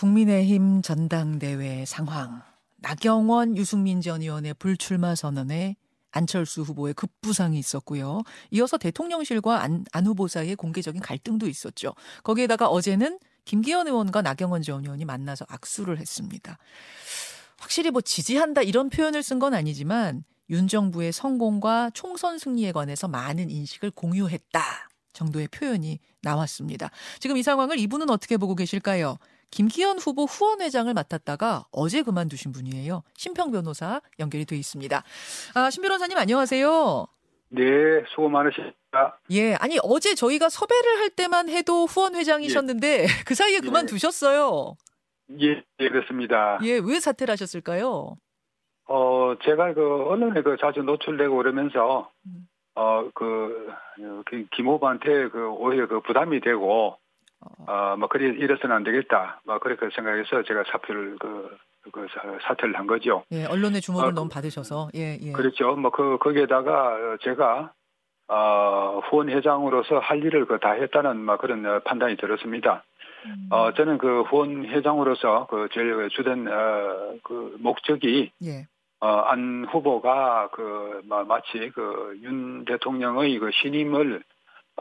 국민의힘 전당대회 상황. 나경원, 유승민 전 의원의 불출마 선언에 안철수 후보의 급부상이 있었고요. 이어서 대통령실과 안, 안 후보 사이에 공개적인 갈등도 있었죠. 거기에다가 어제는 김기현 의원과 나경원 전 의원이 만나서 악수를 했습니다. 확실히 뭐 지지한다 이런 표현을 쓴 건 아니지만 윤 정부의 성공과 총선 승리에 관해서 많은 인식을 공유했다 정도의 표현이 나왔습니다. 지금 이 상황을 이분은 어떻게 보고 계실까요? 김기현 후보 후원회장을 맡았다가 어제 그만두신 분이에요. 심평 변호사 연결이 돼 있습니다. 아, 심 변호사님 안녕하세요. 네, 수고 많으십니다. 예, 아니 어제 저희가 섭외를 할 때만 해도 후원회장이셨는데 예. 그 사이에 예. 그만두셨어요. 예, 예, 그렇습니다. 예, 왜 사퇴를 하셨을까요? 어, 제가 그 언론에 그 자주 노출되고 그러면서 음. 어, 그, 그김 후보한테 그 오히려 그 부담이 되고 어, 뭐, 그리, 이래서는 안 되겠다. 뭐, 그렇게 생각해서 제가 사표를, 그, 그, 사퇴를 한 거죠. 예, 언론의 주목을 어, 너무 받으셔서, 예, 예. 그렇죠. 뭐, 그, 거기에다가 제가, 어, 후원 회장으로서 할 일을 그 다 했다는, 뭐, 그런 판단이 들었습니다. 음. 어, 저는 그 후원 회장으로서 그 제일 주된, 어, 그 목적이, 예. 어, 안 후보가 그, 뭐, 마치 그 윤 대통령의 그 신임을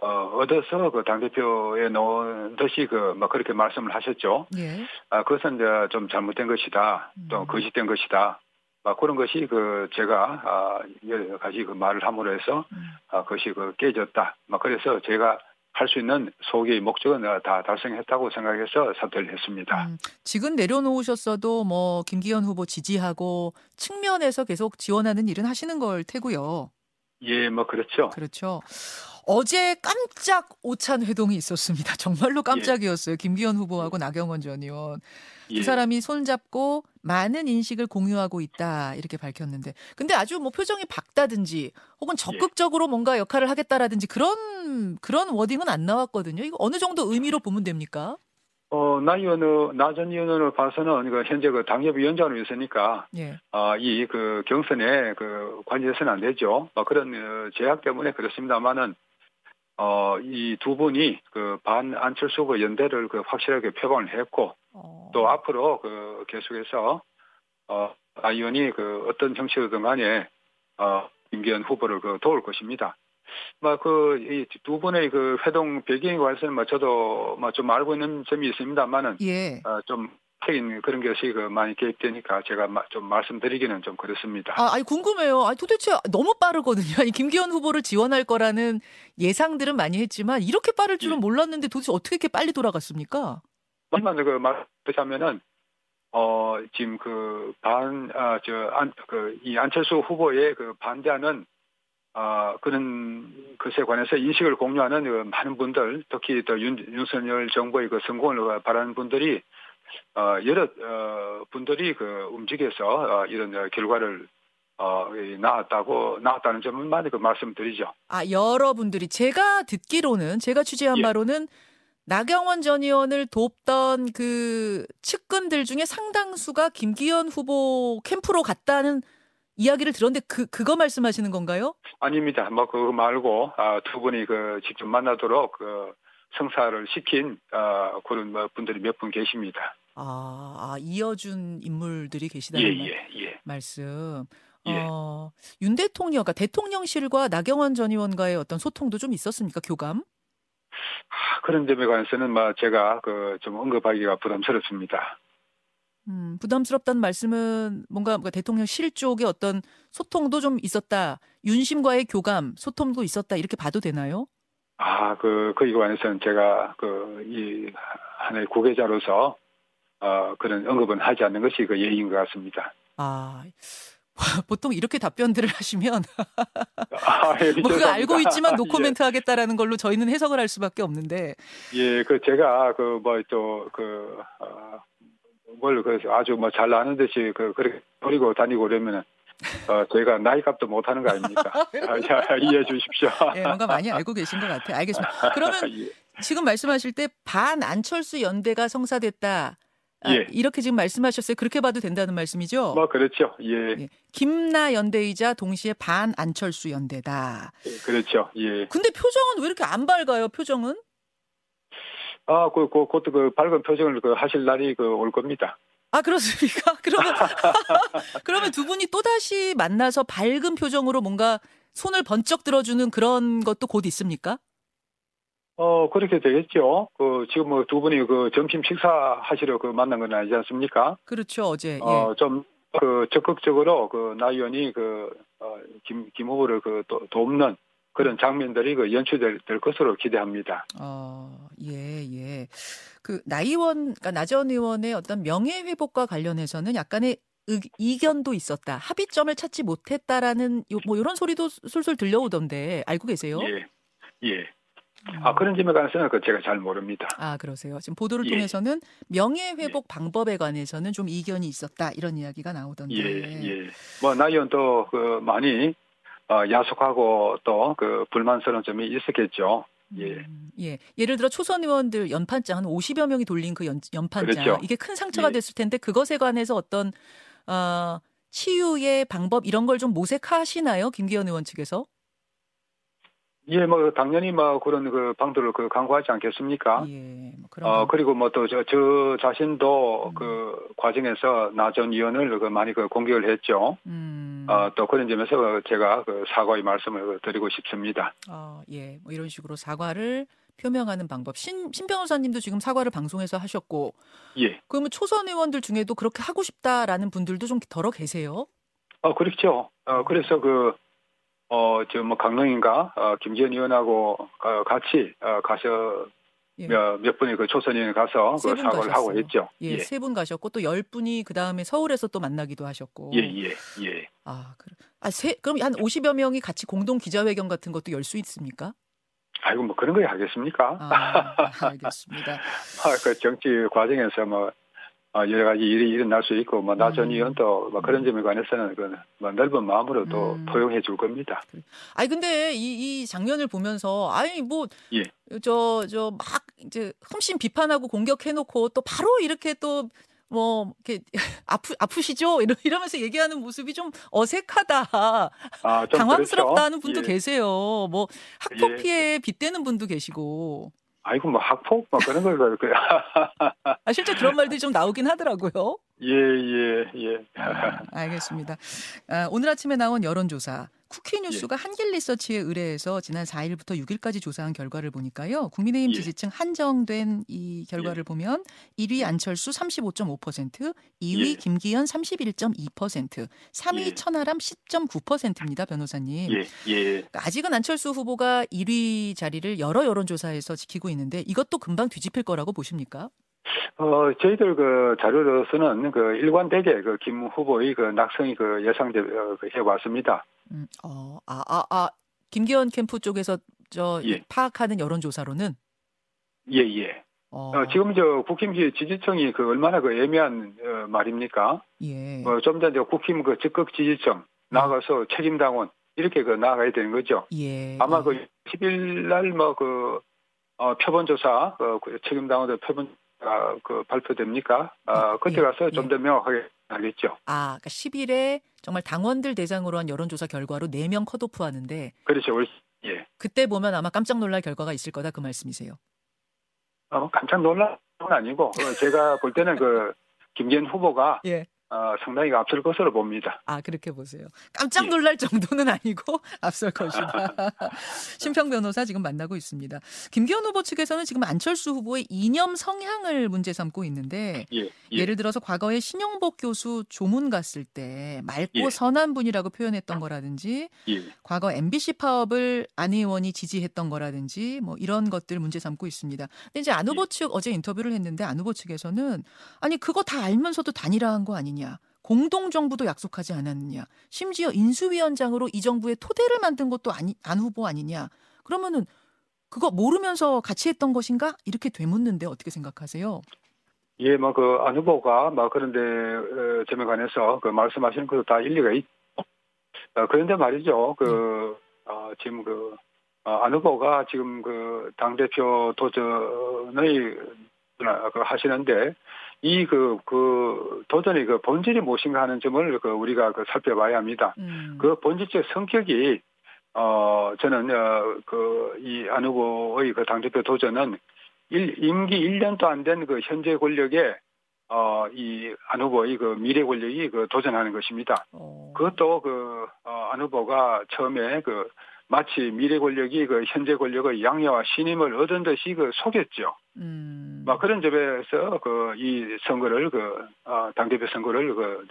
어, 얻어서 그 당대표에 놓은 듯이 그, 뭐 그렇게 말씀을 하셨죠. 예. 아, 그것은 이제 좀 잘못된 것이다. 또 음. 거짓된 것이다. 아, 그런 것이 그 제가 아, 여러 가지 그 말을 함으로 해서 음. 아, 그것이 그 깨졌다. 막 그래서 제가 할 수 있는 소개의 목적은 다 달성했다고 생각해서 사퇴를 했습니다. 음, 지금 내려놓으셨어도 뭐 김기현 후보 지지하고 측면에서 계속 지원하는 일은 하시는 걸 테고요. 예, 뭐 그렇죠. 그렇죠. 어제 깜짝 오찬 회동이 있었습니다. 정말로 깜짝이었어요. 예. 김기현 후보하고 나경원 전 의원. 두 예. 사람이 손잡고 많은 인식을 공유하고 있다 이렇게 밝혔는데 근데 아주 뭐 표정이 밝다든지 혹은 적극적으로 뭔가 역할을 하겠다라든지 그런 그런 워딩은 안 나왔거든요. 이거 어느 정도 의미로 보면 됩니까? 어, 나 의원은, 나전 의원을 봐서는, 그, 현재 그 당협위원장으로 있으니까, 예. 아, 이, 그, 경선에, 그, 관여해서는 안 되죠. 어, 그런, 어, 제약 때문에 그렇습니다만은, 어, 이 두 분이 그 반 안철수 후 연대를 그 확실하게 표방을 했고 어. 또 앞으로 그 계속해서 어, 아 의원이 그 어떤 형식이든 간에 어, 김기현 후보를 그 도울 것입니다. 뭐그이두 분의 그 회동 배경에 관해서는 뭐 저도 뭐 좀 알고 있는 점이 있습니다만은 예. 어, 좀 인 그런 것이 그 많이 개입되니까 제가 좀 말씀드리기는 좀 그렇습니다. 아, 아니 궁금해요. 아니 도대체 너무 빠르거든요. 아니 김기현 후보를 지원할 거라는 예상들은 많이 했지만 이렇게 빠를 줄은 예. 몰랐는데 도대체 어떻게 이렇게 빨리 돌아갔습니까? 만만 그 말하자면은 어 지금 그 반 아 저 안 그 이 안철수 후보의 그 반대하는 아 그런 것에 관해서 인식을 공유하는 그 많은 분들 특히 또 윤, 윤석열 정부의 그 성공을 바라는 분들이 어, 여러 어, 분들이 그 움직여서 어, 이런 결과를 어, 나왔다고 나왔다는 점만 그 말씀드리죠. 아 여러분들이 제가 듣기로는 제가 취재한 예. 바로는 나경원 전 의원을 돕던 그 측근들 중에 상당수가 김기현 후보 캠프로 갔다는 이야기를 들었는데 그 그거 말씀하시는 건가요? 아닙니다. 뭐 그거 말고 아, 두 분이 그 직접 만나도록 그 성사를 시킨 어, 그런 뭐 분들이 몇 분 계십니다. 아, 아, 이어준 인물들이 계시다는 예, 예, 예. 말씀. 예. 어, 윤 대통령, 그러니까 대통령실과 나경원 전 의원과의 어떤 소통도 좀 있었습니까? 교감? 아, 그런 점에 관해서는 뭐 제가 그 좀 언급하기가 부담스럽습니다. 음, 부담스럽다는 말씀은 뭔가, 뭔가 대통령 실 쪽의 어떤 소통도 좀 있었다. 윤심과의 교감, 소통도 있었다. 이렇게 봐도 되나요? 아, 그, 그 이거 안에서는 제가 그, 이, 하나의 구계자로서, 어, 그런 언급은 하지 않는 것이 그 예의인 것 같습니다. 아, 보통 이렇게 답변들을 하시면 아, 예, 뭐 그거 알고 있지만 노코멘트 예. 하겠다라는 걸로 저희는 해석을 할 수밖에 없는데 예, 그 제가 그 뭐 또그 어, 뭘그 아주 뭐 잘 아는 듯이 그 그렇게 버리고 다니고 그러면은 어, 저희가 나이 값도 못 하는 거 아닙니까? 아, 이해해 주십시오. 예, 뭔가 많이 알고 계신 것 같아요. 알겠습니다. 그러면 예. 지금 말씀하실 때 반 안철수 연대가 성사됐다. 아, 예. 이렇게 지금 말씀하셨어요. 그렇게 봐도 된다는 말씀이죠? 뭐 그렇죠. 예. 예. 김나 연대이자 동시에 반 안철수 연대다. 예, 그렇죠. 예. 근데 표정은 왜 이렇게 안 밝아요? 표정은? 아, 그, 그, 그것도 그 밝은 표정을 그 하실 날이 그 올 겁니다. 아, 그렇습니까? 그러면, 그러면 두 분이 또 다시 만나서 밝은 표정으로 뭔가 손을 번쩍 들어주는 그런 것도 곧 있습니까? 어, 그렇게 되겠죠. 그, 지금 뭐 두 분이 그 점심 식사하시러 그 만난 건 아니지 않습니까? 그렇죠, 어제. 예. 어, 좀, 그, 적극적으로 그, 나 의원이 그, 어, 김, 김 후보를 그, 도, 돕는 그런 장면들이 그 연출될 될 것으로 기대합니다. 어, 예, 예. 그, 나 의원, 그러니까 나전 의원의 어떤 명예회복과 관련해서는 약간의 의, 이견도 있었다. 합의점을 찾지 못했다라는 요, 뭐 이런 소리도 술술 들려오던데 알고 계세요? 예. 예. 아, 그런 점에 관해서는 그 제가 잘 모릅니다. 아, 그러세요. 지금 보도를 예. 통해서는 명예 회복 방법에 관해서는 좀 이견이 있었다. 이런 이야기가 나오던데. 예, 예. 뭐, 나 의원도 그 많이 어, 야속하고 또 그 불만스러운 점이 있었겠죠. 예. 음, 예. 예를 들어 초선 의원들 연판장 한 50여 명이 돌린 그 연, 연판장 그렇죠. 이게 큰 상처가 예. 됐을 텐데 그것에 관해서 어떤 어, 치유의 방법 이런 걸 좀 모색하시나요? 김기현 의원 측에서? 예, 뭐, 당연히 뭐 그런 그 방도를 그 강구하지 않겠습니까? 예. 뭐 그런 어, 거. 그리고 뭐 또 저, 저 자신도 음. 그 과정에서 나 전 의원을 그 많이 그 공격을 했죠. 음. 어, 또 그런 점에서 제가 그 사과의 말씀을 드리고 싶습니다. 어, 예. 뭐 이런 식으로 사과를 표명하는 방법. 신, 신 변호사님도 지금 사과를 방송에서 하셨고 예. 그러면 초선 의원들 중에도 그렇게 하고 싶다라는 분들도 좀 덜어 계세요. 어, 그렇죠. 어, 그래서 그, 어, 저뭐 강릉인가, 어, 김기현 의원하고 어, 같이 어, 가서 예. 몇, 몇 분이 그 초선 의원 가서 세분 그 사과를 하고 가셨어요. 했죠. 예, 예. 세분 가셨고 또 열 분이 그 다음에 서울에서 또 만나기도 하셨고. 예, 예, 예. 아, 그래. 아, 세, 그럼 한 50여 명이 같이 공동 기자회견 같은 것도 열 수 있습니까? 아이고, 뭐 그런 거 하겠습니까? 아, 알겠습니다. 아, 그 정치 과정에서 뭐, 어, 여러 가지 일이 일어날 수 있고, 뭐, 나전 음. 의원도 뭐 그런 점에 관해서는 그, 뭐 넓은 마음으로 또 음. 포용해 줄 겁니다. 아니 근데 이, 이 장면을 보면서 아니 뭐 예. 저저막 이제 흠씬 비판하고 공격해 놓고 또 바로 이렇게 또 뭐 이렇게 아프 아프시죠 이러, 이러면서 얘기하는 모습이 좀 어색하다 아, 좀 당황스럽다는 그렇죠? 분도 예. 계세요 뭐 학폭 예. 피해에 빗대는 분도 계시고 아이고, 뭐 학폭, 뭐 그런 걸, 그, 아 실제 그런 말들이 좀 나오긴 하더라고요. 예, 예, 예. 아, 알겠습니다. 아, 오늘 아침에 나온 여론조사 예. 쿠키뉴스가 한길리서치에 의뢰해서 지난 4일부터 6일까지 조사한 결과를 보니까요. 국민의힘 예. 지지층 한정된 이 결과를 보면 1위 안철수 35.5%, 2위 예. 김기현 31.2%, 3위 예. 천하람 10.9%입니다, 변호사님. 예, 예. 그러니까 아직은 안철수 후보가 1위 자리를 여러 여론조사에서 지키고 있는데 이것도 금방 뒤집힐 거라고 보십니까? 어, 저희들 그 자료로서는 그 일관되게 그 김 후보의 그 낙성이 그 예상돼 어, 그 해왔습니다. 음, 어, 아, 아, 아, 김기현 캠프 쪽에서 저 예. 파악하는 여론조사로는 예, 예. 어, 어, 지금 저 국힘 지- 지지층이 그 얼마나 그 애매한 어, 말입니까? 예. 뭐좀 전에 국힘 그 적극 지지층 나가서 책임당원 이렇게 그 나가야 되는 거죠. 예. 아마 예. 그 10일 날 뭐 그 어, 표본조사 어, 그 책임당원들 표본 아, 그 발표됩니까? 아, 그때 예, 가서 좀 예. 더 명확하게 알겠죠. 아, 그러니까 10일에 정말 당원들 대상으로 한 여론조사 결과로 4명 컷오프 하는데 그렇죠. 올- 예. 그때 보면 아마 깜짝 놀랄 결과가 있을 거다 그 말씀이세요. 어, 깜짝 놀란 건 아니고 어, 제가 볼 때는 그 김기현 후보가 예. 어, 상당히 앞설 것으로 봅니다. 아, 그렇게 보세요. 깜짝 예. 놀랄 정도는 아니고 앞설 것이다. 심평 변호사 지금 만나고 있습니다. 김기현 후보 측에서는 지금 안철수 후보의 이념 성향을 문제 삼고 있는데 예, 예, 예를 들어서 과거에 신영복 교수 조문 갔을 때 맑고 예. 선한 분이라고 표현했던 거라든지 예, 과거 MBC 파업을 안 의원이 지지했던 거라든지 뭐 이런 것들 문제 삼고 있습니다. 근데 이제 안 후보 측 어제 인터뷰를 했는데 안 후보 측에서는 아니 그거 다 알면서도 단일화한 거 아니냐. 공동 정부도 약속하지 않았느냐. 심지어 인수위원장으로 이 정부의 토대를 만든 것도 아니 안 후보 아니냐. 그러면은 그거 모르면서 같이 했던 것인가? 이렇게 되묻는데 어떻게 생각하세요? 예, 뭐 그 안 후보가 뭐 그런데 어, 점에 관해서 그 말씀하시는 것도 다 일리가 있. 어, 그런데 말이죠. 그 어, 지금 그 어, 안 후보가 지금 그 당 대표 도전의 어, 그 하시는데 이 그 그 도전의 그 본질이 무엇인가 하는 점을 그 우리가 그 살펴봐야 합니다. 음. 그 본질적 성격이 어 저는 어 그 이 안 후보의 그 당대표 도전은 일, 임기 1년도 안 된 그 현재 권력에 어, 이 안 후보의 그 미래 권력이 그 도전하는 것입니다. 어. 그것도 그, 어, 안 후보가 처음에 그 마치 미래 권력이 그 현재 권력의 양해와 신임을 얻은 듯이 그 속였죠. 음. 막 그런 점에서 그 이 선거를 그, 어, 당대표 선거를 그,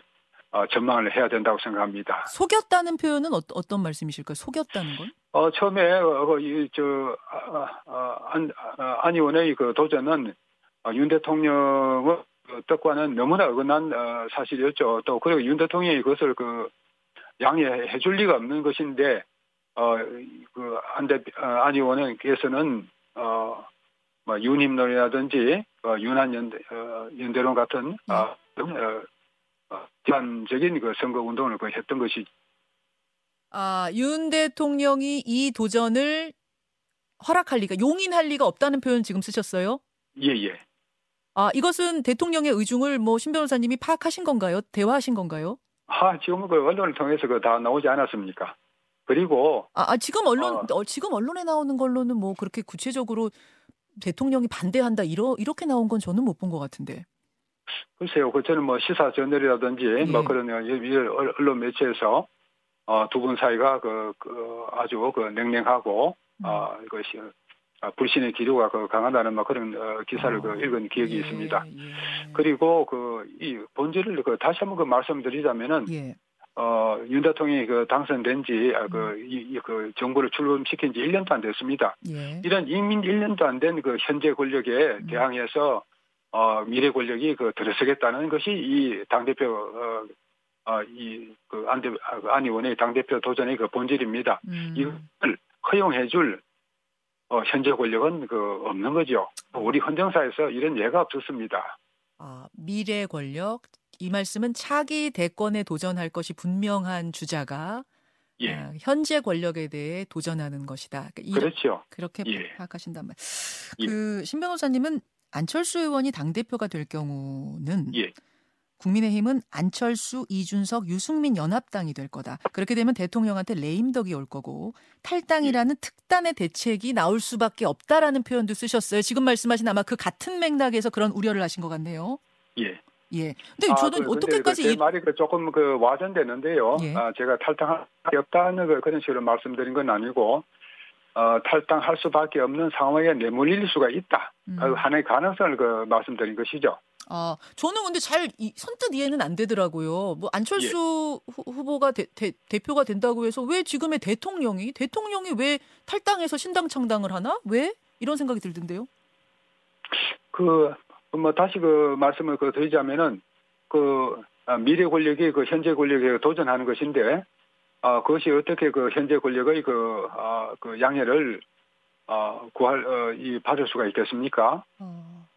어, 전망을 해야 된다고 생각합니다. 속였다는 표현은 어, 떤 말씀이실까요? 속였다는 건? 어, 처음에, 어, 그 이, 저, 어, 어, 안, 어, 안 의원의 그 도전은 어, 윤 대통령의 그 뜻과는 너무나 어긋난 어, 사실이었죠. 또 그리고 윤 대통령이 그것을 그 양해해 줄 리가 없는 것인데 어그안대 어, 안 의원께서는 어 뭐 윤힘론이라든지 어, 윤한 연대 어, 연대론 같은 어, 어, 어, 기반적인 그 선거 운동을 그 했던 것이 아, 윤 대통령이 이 도전을 허락할 리가 용인할 리가 없다는 표현 지금 쓰셨어요? 예, 예. 아, 이것은 대통령의 의중을 뭐 신 변호사님이 파악하신 건가요? 대화하신 건가요? 아, 지금 그 언론을 통해서 그 다 나오지 않았습니까? 그리고 아, 아 지금 언론 어, 어, 지금 언론에 나오는 걸로는 뭐 그렇게 구체적으로 대통령이 반대한다 이러 이렇게 나온 건 저는 못 본 것 같은데. 글쎄요, 그 저는 뭐 시사 저널이라든지 예. 뭐 그런 언론 매체에서 어, 두 분 사이가 그, 그 아주 그 냉랭하고 음. 어, 이것이 아, 불신의 기류가 그 강하다는 막 그런 어, 기사를 그 어, 읽은 기억이 예, 있습니다. 예. 그리고 그 이 본질을 그 다시 한번 그 말씀드리자면은 예. 어, 윤 대통령이 그 당선된 지, 아, 그, 음. 이, 그 정부를 출범시킨 지 1년도 안 됐습니다. 예. 이런 이민 1년도 안 된 그 현재 권력에 음. 대항해서, 어, 미래 권력이 그 들어서겠다는 것이 이 당대표, 어, 어, 이, 그, 안, 대, 아, 그안 의원의 당대표 도전의 그 본질입니다. 음. 이걸 허용해 줄 어, 현재 권력은 그 없는 거죠. 우리 헌정사에서 이런 예가 없었습니다. 아, 미래 권력 이 말씀은 차기 대권에 도전할 것이 분명한 주자가 예. 아, 현재 권력에 대해 도전하는 것이다. 그러니까 그렇죠. 그렇게 예. 파악하신단 말. 예. 그신 변호사님은 안철수 의원이 당 대표가 될 경우는 예. 국민의힘은 안철수, 이준석, 유승민 연합당이 될 거다. 그렇게 되면 대통령한테 레임덕이 올 거고 탈당이라는 예. 특단의 대책이 나올 수밖에 없다라는 표현도 쓰셨어요. 지금 말씀하신 아마 그 같은 맥락에서 그런 우려를 하신 것 같네요. 예. 예. 근데 아, 저는 그, 어떻게까지 그 제 말이 그 조금 그 와전되는데요. 예. 아, 제가 탈당할 수 없다는 그 그런 식으로 말씀드린 건 아니고 어, 탈당할 수밖에 없는 상황에 내몰릴 수가 있다. 음. 그 하나의 가능성을 그 말씀드린 것이죠. 아, 저는 근데 잘 이, 선뜻 이해는 안 되더라고요. 뭐 안철수 예. 후보가 대, 대, 대표가 된다고 해서 왜 지금의 대통령이 대통령이 왜 탈당해서 신당 창당을 하나? 왜? 이런 생각이 들던데요. 그 뭐 다시 그 말씀을 그 드리자면은 그 아, 미래 권력이 그 현재 권력에 도전하는 것인데 아 그것이 어떻게 그 현재 권력의 그, 아, 그 양해를 아, 구할 어, 이 받을 수가 있겠습니까? 어.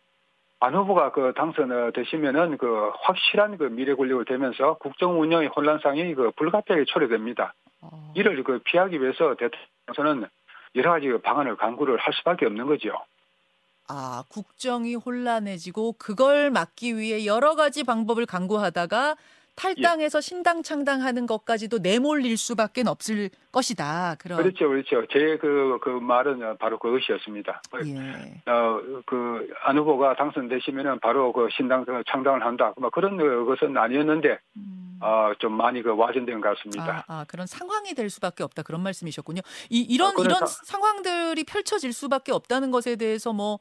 안 후보가 그 당선되시면은 그 확실한 그 미래 권력을 되면서 국정 운영의 혼란상이 그 불가피하게 초래됩니다. 어. 이를 그 피하기 위해서 대통령께서는 여러 가지 그 방안을 강구를 할 수밖에 없는 거죠. 아, 국정이 혼란해지고 그걸 막기 위해 여러 가지 방법을 강구하다가 탈당해서 예. 신당 창당하는 것까지도 내몰릴 수밖에 없을 것이다. 그런. 그렇죠, 그렇죠. 제그그 말은 바로 그것이었습니다. 예. 어그 안 후보가 당선되시면은 바로 그 신당 창당을 한다. 뭐 그런 것은 아니었는데 음. 어좀 많이 그 와전된 것 같습니다. 아, 아, 그런 상황이 될 수밖에 없다 그런 말씀이셨군요. 이 이런 아, 이런 상황들이 펼쳐질 수밖에 없다는 것에 대해서 뭐뭐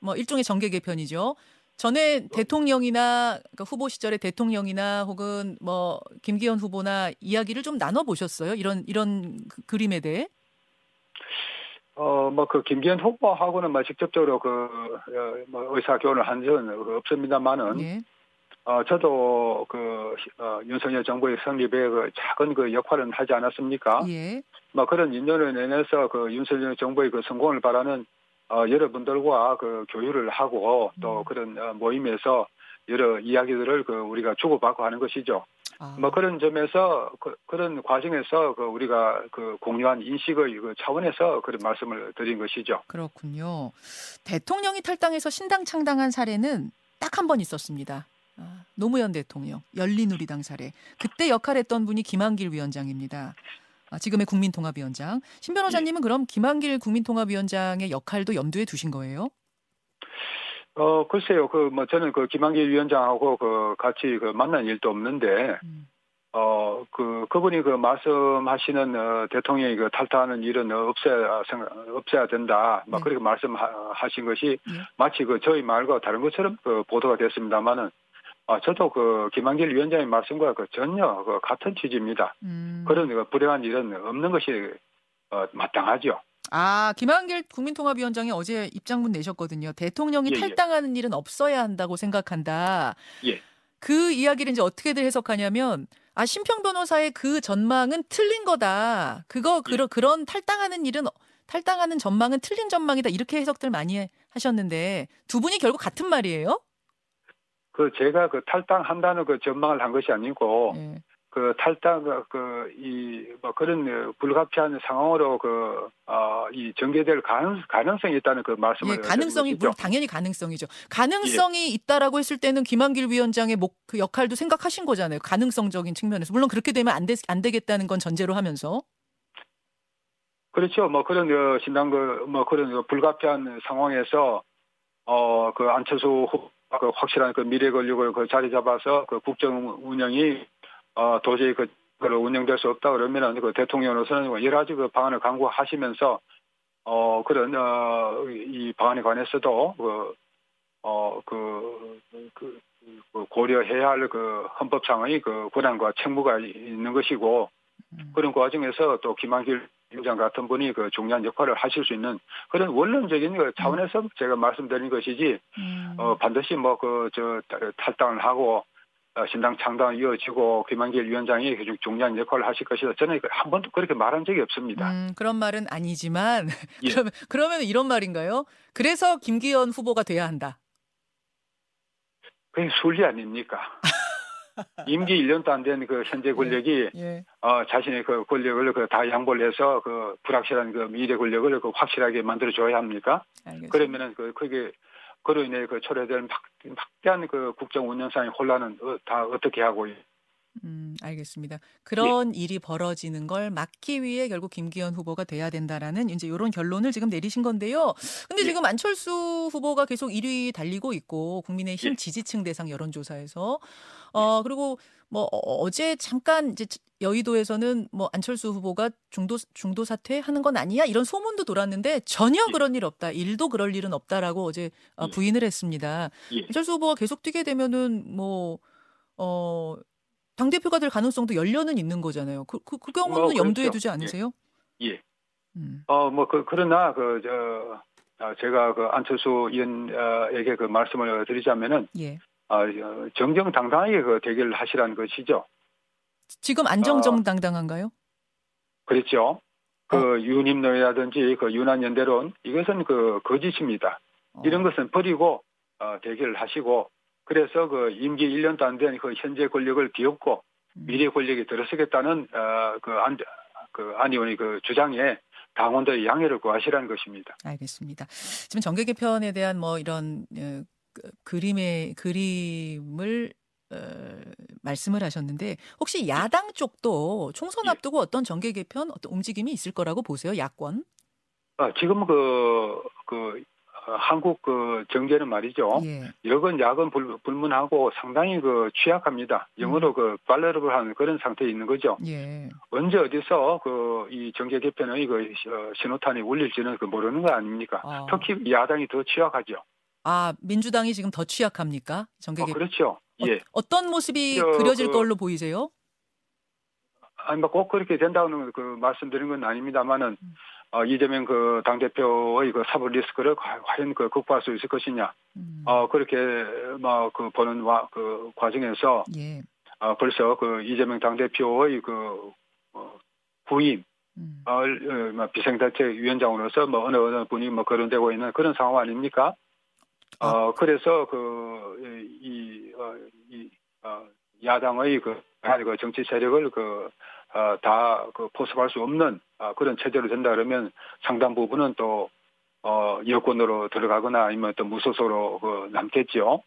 뭐 일종의 정계 개편이죠. 전에 대통령이나 그러니까 후보 시절에 대통령이나 혹은 뭐 김기현 후보나 이야기를 좀 나눠 보셨어요? 이런 이런 그, 그림에 대해? 어, 뭐, 그, 김기현 후보하고는 뭐, 직접적으로 그, 어, 뭐, 의사교환을 한 적은 없습니다만은, 예. 어, 저도 그, 어, 윤석열 정부의 성립에 그 작은 그 역할은 하지 않았습니까? 예. 뭐, 그런 인연을 내내서 그 윤석열 정부의 그 성공을 바라는 어, 여러분들과 그 교류를 하고 또 음. 그런 어, 모임에서 여러 이야기들을 그 우리가 주고받고 하는 것이죠. 아. 뭐 그런 점에서 그, 런 과정에서 그 우리가 그 공유한 인식의 그 차원에서 그런 말씀을 드린 것이죠. 그렇군요. 대통령이 탈당해서 신당 창당한 사례는 딱 한 번 있었습니다. 아, 노무현 대통령 열린우리당 사례. 그때 역할했던 분이 김한길 위원장입니다. 아, 지금의 국민통합위원장. 신 변호사님은 예. 그럼 김한길 국민통합위원장의 역할도 염두에 두신 거예요? 어, 글쎄요. 그, 뭐, 저는 그 김한길 위원장하고 그 같이 그 만난 일도 없는데, 음. 어, 그, 그분이 그 말씀하시는, 어, 대통령이 그 탈퇴하는 일은 없애야, 생- 없애야 된다. 막 네. 그렇게 말씀하신 것이 예. 마치 그 저희 말과 다른 것처럼 그 보도가 됐습니다만은, 아, 저도 그 김한길 위원장의 말씀과 그 전혀 그 같은 취지입니다. 음. 그런 그 불행한 일은 없는 것이 어, 마땅하죠. 아, 김한길 국민통합위원장이 어제 입장문 내셨거든요. 대통령이 예, 예. 탈당하는 일은 없어야 한다고 생각한다. 예. 그 이야기를 이제 어떻게들 해석하냐면 아, 심평 변호사의 그 전망은 틀린 거다. 그거 그런 그런 탈당하는 일은 탈당하는 전망은 틀린 전망이다. 이렇게 해석들 많이 하셨는데 두 분이 결국 같은 말이에요? 그 제가 그 탈당한다는 그 전망을 한 것이 아니고 예. 그 탈당 그이뭐 그런 어, 불가피한 상황으로 그어이 전개될 가능 가능성이 있다는 그 말씀을 예, 가능성이 드린 것이죠. 물 당연히 가능성이죠. 가능성이 있다라고 했을 때는 김한길 위원장의 목 그 역할도 생각하신 거잖아요. 가능성적인 측면에서 물론 그렇게 되면 안, 되, 안 되겠다는 건 전제로 하면서 그렇죠. 뭐 그런 어, 신당 그뭐 그런 그 불가피한 상황에서 어그 안철수 후- 그 확실한 그 미래 권력을 그 자리 잡아서 그 국정 운영이 어 도저히 그 운영될 수 없다 그러면은 그 대통령으로서는 여러 가지 그 방안을 강구하시면서 어 그런 어이 방안에 관해서도 그, 그어그 그, 그 고려해야 할 그 헌법상의 그 권한과 책무가 있는 것이고 음. 그런 과정에서 또 김한길 위원장 같은 분이 그 중요한 역할을 하실 수 있는 그런 원론적인 그 차원에서 제가 말씀드린 것이지 음. 어 반드시 뭐 그 저 탈당을 하고 어, 신당 창당이 이어지고 김한길 위원장이 아주 중요한 역할을 하실 것이다. 저는 그한 번도 그렇게 말한 적이 없습니다. 음, 그런 말은 아니지만 예. 그러면 그러면 이런 말인가요? 그래서 김기현 후보가 돼야 한다. 그게 순리 아닙니까? 임기 1년도 안 된 그 현재 권력이 예. 어, 자신의 그 권력을 그 다 양보를 해서 그 불확실한 그 미래 권력을 그 확실하게 만들어 줘야 합니까? 알겠습니다. 그러면은 그 그게 그로 인해 그 초래될 막, 막대한 그 국정 운영상의 혼란은 어, 다 어떻게 하고 있- 음, 알겠습니다. 예. 그런 일이 벌어지는 걸 막기 위해 결국 김기현 후보가 돼야 된다라는 이제 이런 결론을 지금 내리신 건데요. 근데 예. 지금 안철수 후보가 계속 1위 달리고 있고 국민의힘 예. 지지층 대상 여론조사에서 어 그리고 뭐 어- 어제 잠깐 이제 여의도에서는 뭐 안철수 후보가 중도 중도 사퇴하는 건 아니야 이런 소문도 돌았는데 전혀 예. 그런 일 없다. 일도 그럴 일은 없다라고 어제 어, 예. 부인을 했습니다. 예. 안철수 후보가 계속 뛰게 되면은 뭐, 어, 당 대표가 될 가능성도 열려는 있는 거잖아요. 그, 그, 그 경우는 뭐, 그렇죠. 염두에 두지 않으세요? 예. 음. 어, 뭐, 그, 그러나, 그, 저, 아, 제가 그 안철수 의원에게 그 말씀을 드리자면은, 예. 아, 어, 정정당당하게 그 대결을 하시라는 것이죠. 지금 안정정당당한가요? 그렇죠. 그 유님론이라든지 그 유난연대론, 이것은 그 거짓입니다. 어. 이런 것은 버리고, 어, 대결을 하시고, 그래서 그 임기 1년도 안 된 그 현재 권력을 비웠고, 음. 미래 권력이 들어서겠다는, 어, 그 안, 그안 의원의 그 주장에 당원들의 양해를 구하시라는 것입니다. 알겠습니다. 지금 정계 개편에 대한 뭐 이런 어, 그, 그림의 그림을 어, 말씀을 하셨는데 혹시 야당 쪽도 총선 예. 앞두고 어떤 정계 개편 어떤 움직임이 있을 거라고 보세요? 야권? 어, 지금 그, 그, 어, 한국 그 정계는 말이죠. 예. 여건 야건 불, 불문하고 상당히 그 취약합니다. 영어로 그 발레르블한 그런 상태에 있는 거죠. 예. 언제 어디서 그 이 정계 개편의 그 어, 신호탄이 울릴지는 그 모르는 거 아닙니까? 아. 특히 야당이 더 취약하죠. 아, 민주당이 지금 더 취약합니까? 정계 어, 개편. 그렇죠. 예. 어, 떤 모습이 저, 그려질 그- 걸로 보이세요? 아니, 뭐 꼭 그렇게 된다는 그 말씀드린 건 아닙니다만은, 음. 어, 이재명 그 당대표의 그 사법 리스크를 과- 과연 그 극복할 수 있을 것이냐. 음, 어, 그렇게 뭐그 보는 와, 그 과정에서, 예. 어, 벌써 그 이재명 당대표의 그, 어, 부임, 음, 어, 어, 뭐 비상대책위원장으로서 뭐 어느 어느 분이 뭐 거론되고 있는 그런 상황 아닙니까? 어, 그래서 그, 이, 어, 이, 어, 야당의 그, 그 정치 세력을 그, 어, 다, 그, 포섭할 수 없는, 어, 그런 체제로 된다 그러면 상당 부분은 또, 어, 여권으로 들어가거나 아니면 또 무소속으로 그 남겠죠.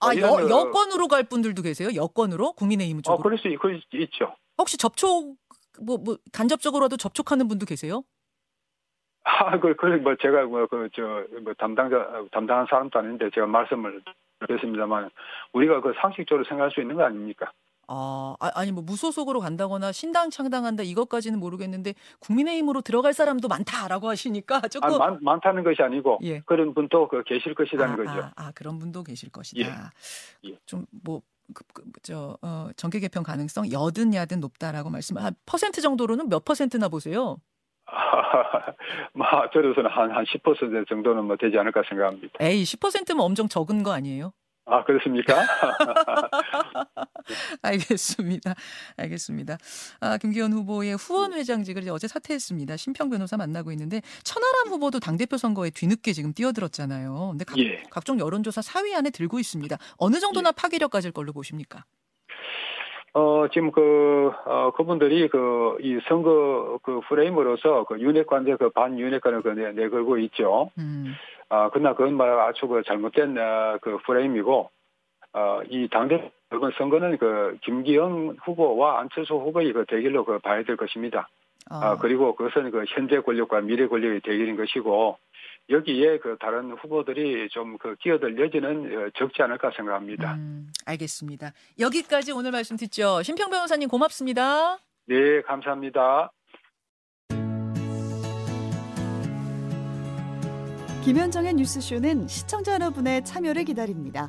아, 여, 어, 여권으로 갈 분들도 계세요? 여권으로? 국민의힘 어, 쪽으로? 그럴 수, 있- 그럴 수 있죠. 혹시 접촉, 뭐, 뭐, 간접적으로라도 접촉하는 분도 계세요? 아, 그, 그, 뭐, 제가, 뭐, 그, 저, 뭐, 담당자, 담당한 사람도 아닌데, 제가 말씀을 드렸습니다만, 우리가 그 상식적으로 생각할 수 있는 거 아닙니까? 아, 아, 아니, 뭐, 무소속으로 간다거나 신당 창당한다 이것까지는 모르겠는데, 국민의힘으로 들어갈 사람도 많다라고 하시니까 조금. 아, 많, 많다는 것이 아니고, 예. 그런 분도 그 계실 것이라는 아, 거죠. 아, 아, 그런 분도 계실 것이다. 예. 좀, 뭐, 그, 그, 저, 어, 정계 개편 가능성 여든 야든 높다라고 말씀, 한 퍼센트 정도로는 몇 퍼센트나 보세요? 뭐, 저로서는 한, 한 10% 정도는 뭐 되지 않을까 생각합니다. 에이, 10%면 엄청 적은 거 아니에요? 아, 그렇습니까? 알겠습니다. 알겠습니다. 아, 김기현 후보의 후원회장직을 이제 어제 사퇴했습니다. 심평 변호사 만나고 있는데, 천하람 후보도 당대표 선거에 뒤늦게 지금 뛰어들었잖아요. 근데 각, 예. 각종 여론조사 4위 안에 들고 있습니다. 어느 정도나 파괴력 가질 걸로 보십니까? 어, 지금 그, 어, 그분들이 그, 이 선거 그 프레임으로서 그 윤핵관대 그 반윤핵관을 그 내, 내걸고 있죠. 음, 아, 그러나 그건 말 아주 그 잘못된 어, 그 프레임이고, 어, 이 당대 이번 선거는 그 김기현 후보와 안철수 후보의 그 대결로 그 봐야 될 것입니다. 아, 아, 그리고 그것은 그 현재 권력과 미래 권력의 대결인 것이고, 여기에 그 다른 후보들이 좀 그 끼어들 여지는 어, 적지 않을까 생각합니다. 음, 알겠습니다. 여기까지 오늘 말씀 듣죠. 심평 변호사님 고맙습니다. 네, 감사합니다. 김현정의 뉴스쇼는 시청자 여러분의 참여를 기다립니다.